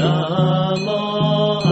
Namo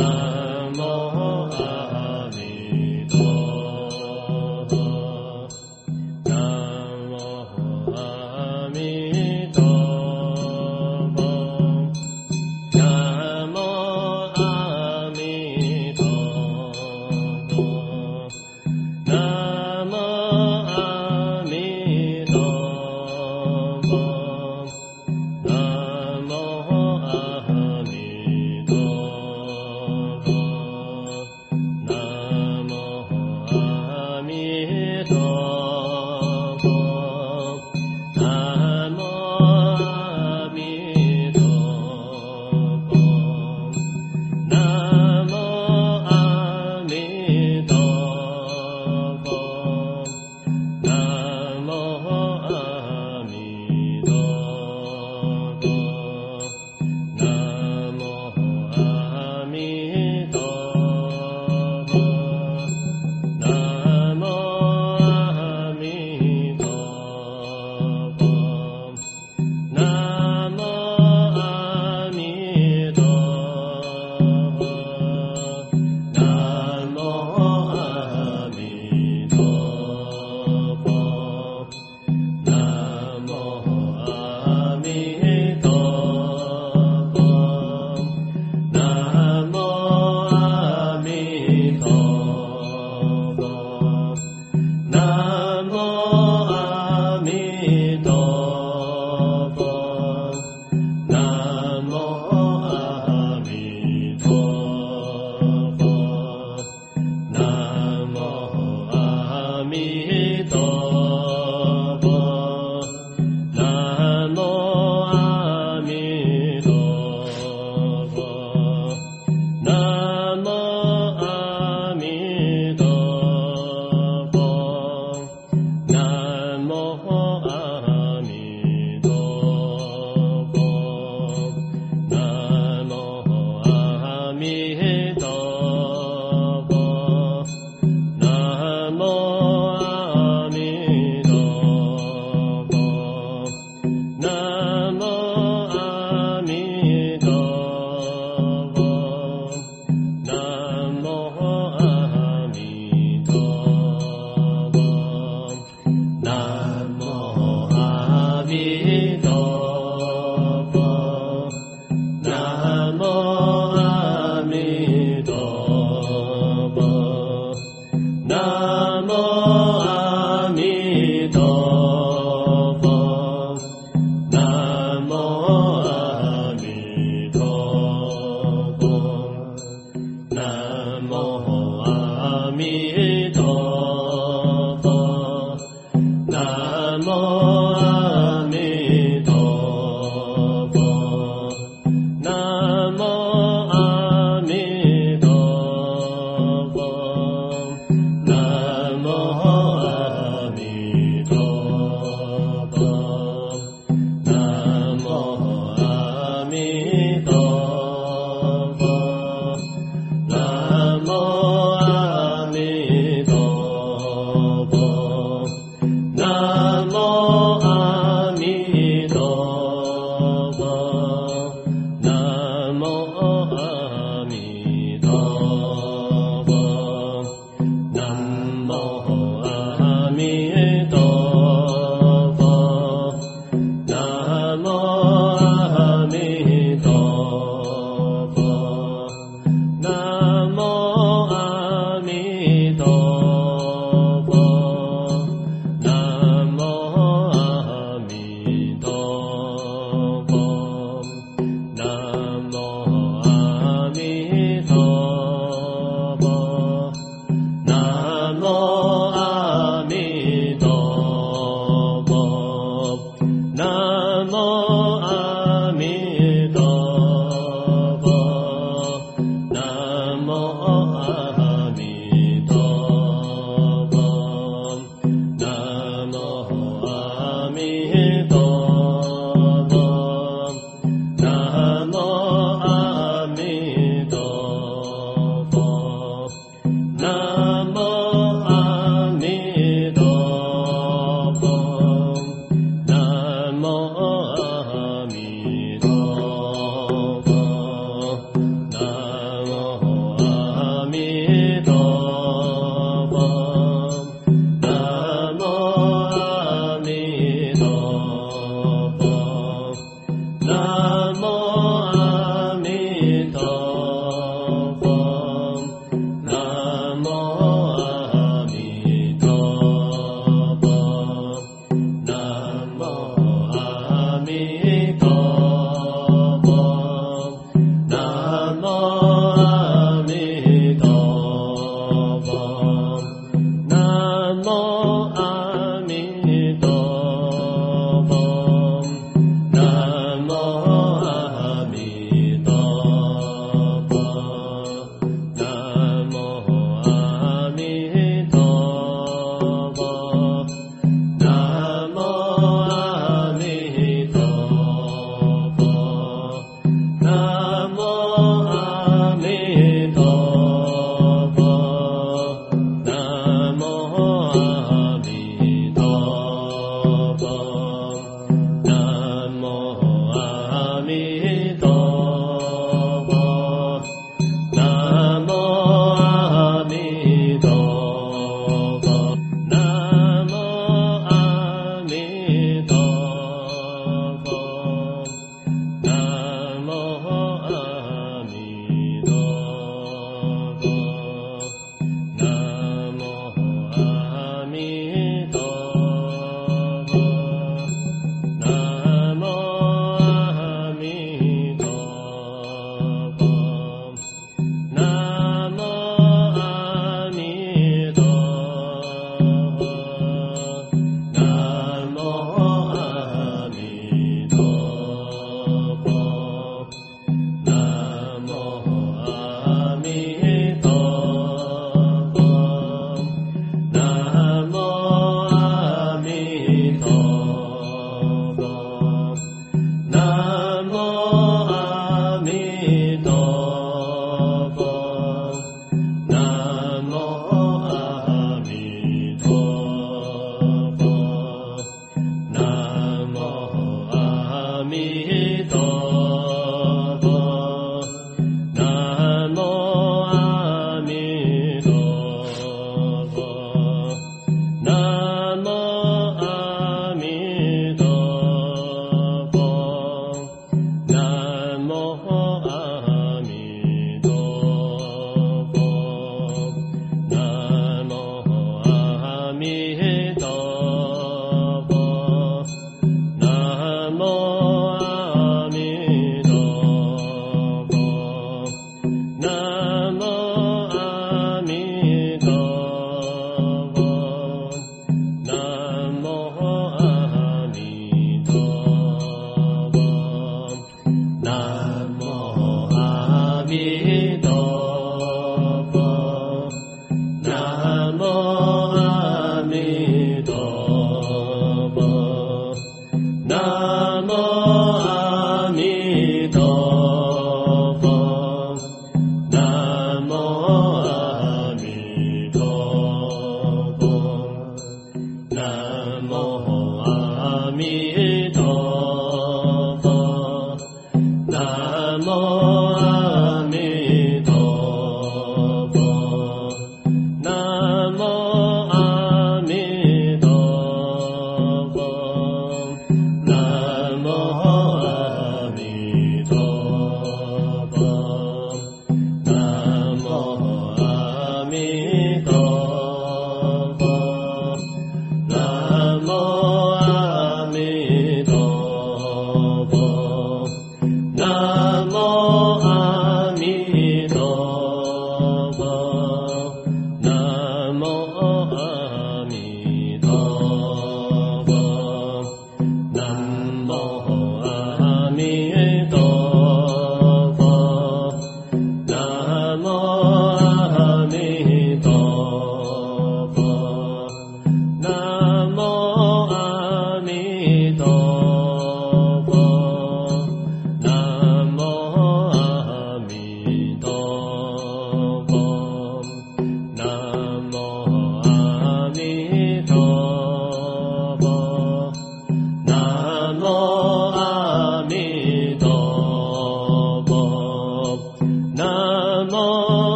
Krishna